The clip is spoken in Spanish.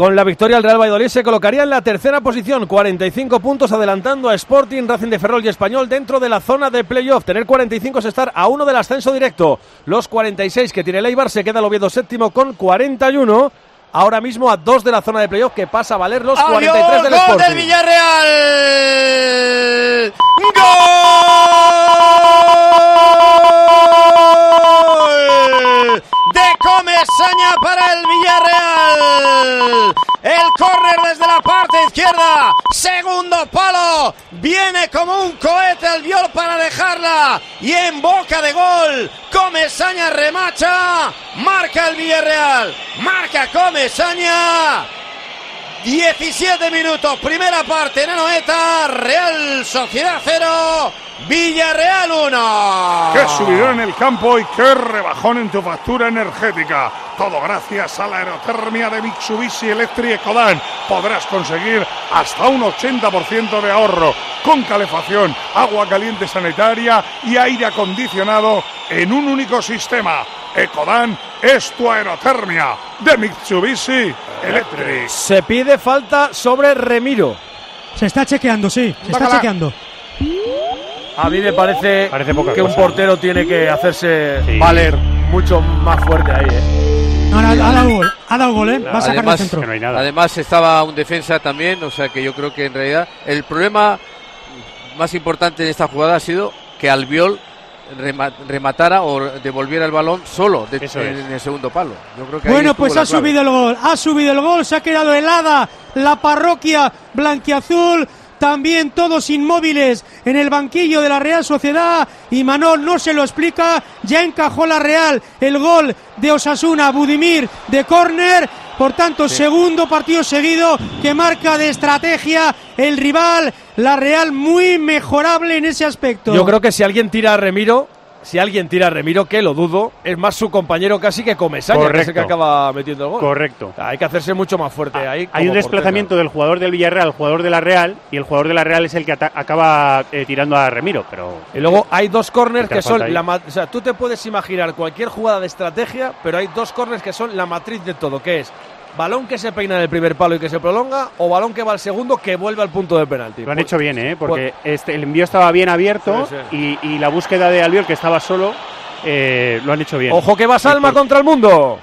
Con la victoria el Real Valladolid se colocaría en la tercera posición, 45 puntos adelantando a Sporting, Racing de Ferrol y Español dentro de la zona de playoff. Tener 45 es estar a uno del ascenso directo. Los 46 que tiene el Eibar se queda el Oviedo séptimo con 41 ahora mismo a dos de la zona de playoff que pasa a valer los 43 del Sporting. del Villarreal. Comesaña para el Villarreal. El córner desde la parte izquierda. Segundo palo. Viene como un cohete el viol para dejarla. Y en boca de gol. Comesaña remacha. Marca el Villarreal. Marca Comesaña. 17 minutos, primera parte en Anoeta, Real Sociedad 0, Villarreal 1. Qué subidón en el campo y qué rebajón en tu factura energética. Todo gracias a la aerotermia de Mitsubishi Electric Ecodan. Podrás conseguir hasta un 80% de ahorro con calefacción, agua caliente sanitaria y aire acondicionado en un único sistema. Ecodan es tu aerotermia de Mitsubishi Electric. Se pide falta sobre Remiro. Se está chequeando, sí, se está chequeando. A mí me parece, Parece poca que un portero tiene que hacerse Sí. valer mucho más fuerte ahí. ¿eh? Ha dado gol, ha dado gol, ¿eh? Va a sacar Además, el centro. Que no hay nada. Además estaba un defensa también, o sea que yo creo que en realidad el problema más importante de esta jugada ha sido que Albiol rematara o devolviera el balón solo de- Eso en, el segundo palo. Yo creo que ahí Bueno, pues ha subido el gol, ha subido el gol, se ha quedado helada la parroquia blanquiazul. También todos inmóviles en el banquillo de la Real Sociedad y Manol no se lo explica, ya encajó la Real el gol de Osasuna, Budimir de córner, por tanto segundo partido seguido que marca de estrategia el rival, la Real muy mejorable en ese aspecto. Yo creo que si alguien tira a Remiro, si alguien tira a Remiro, que lo dudo, es más su compañero casi que Comesaña, que es el que Correcto. acaba metiendo el gol. Correcto. Hay que hacerse mucho más fuerte ahí. Hay un desplazamiento portero. del jugador del Villarreal al jugador de la Real y el jugador de la Real es el que acaba eh, tirando a Remiro, pero Y luego hay dos corners que son la o sea, tú te puedes imaginar cualquier jugada de estrategia, pero hay dos corners que son la matriz de todo, que es balón que se peina en el primer palo y que se prolonga o balón que va al segundo que vuelve al punto de penalti. lo han Pues- hecho bien, ¿eh? porque este, el envío estaba bien abierto Sí, Y, y la búsqueda de Albiol, que estaba solo, eh, lo han hecho bien. Ojo que va Salma por- contra el mundo.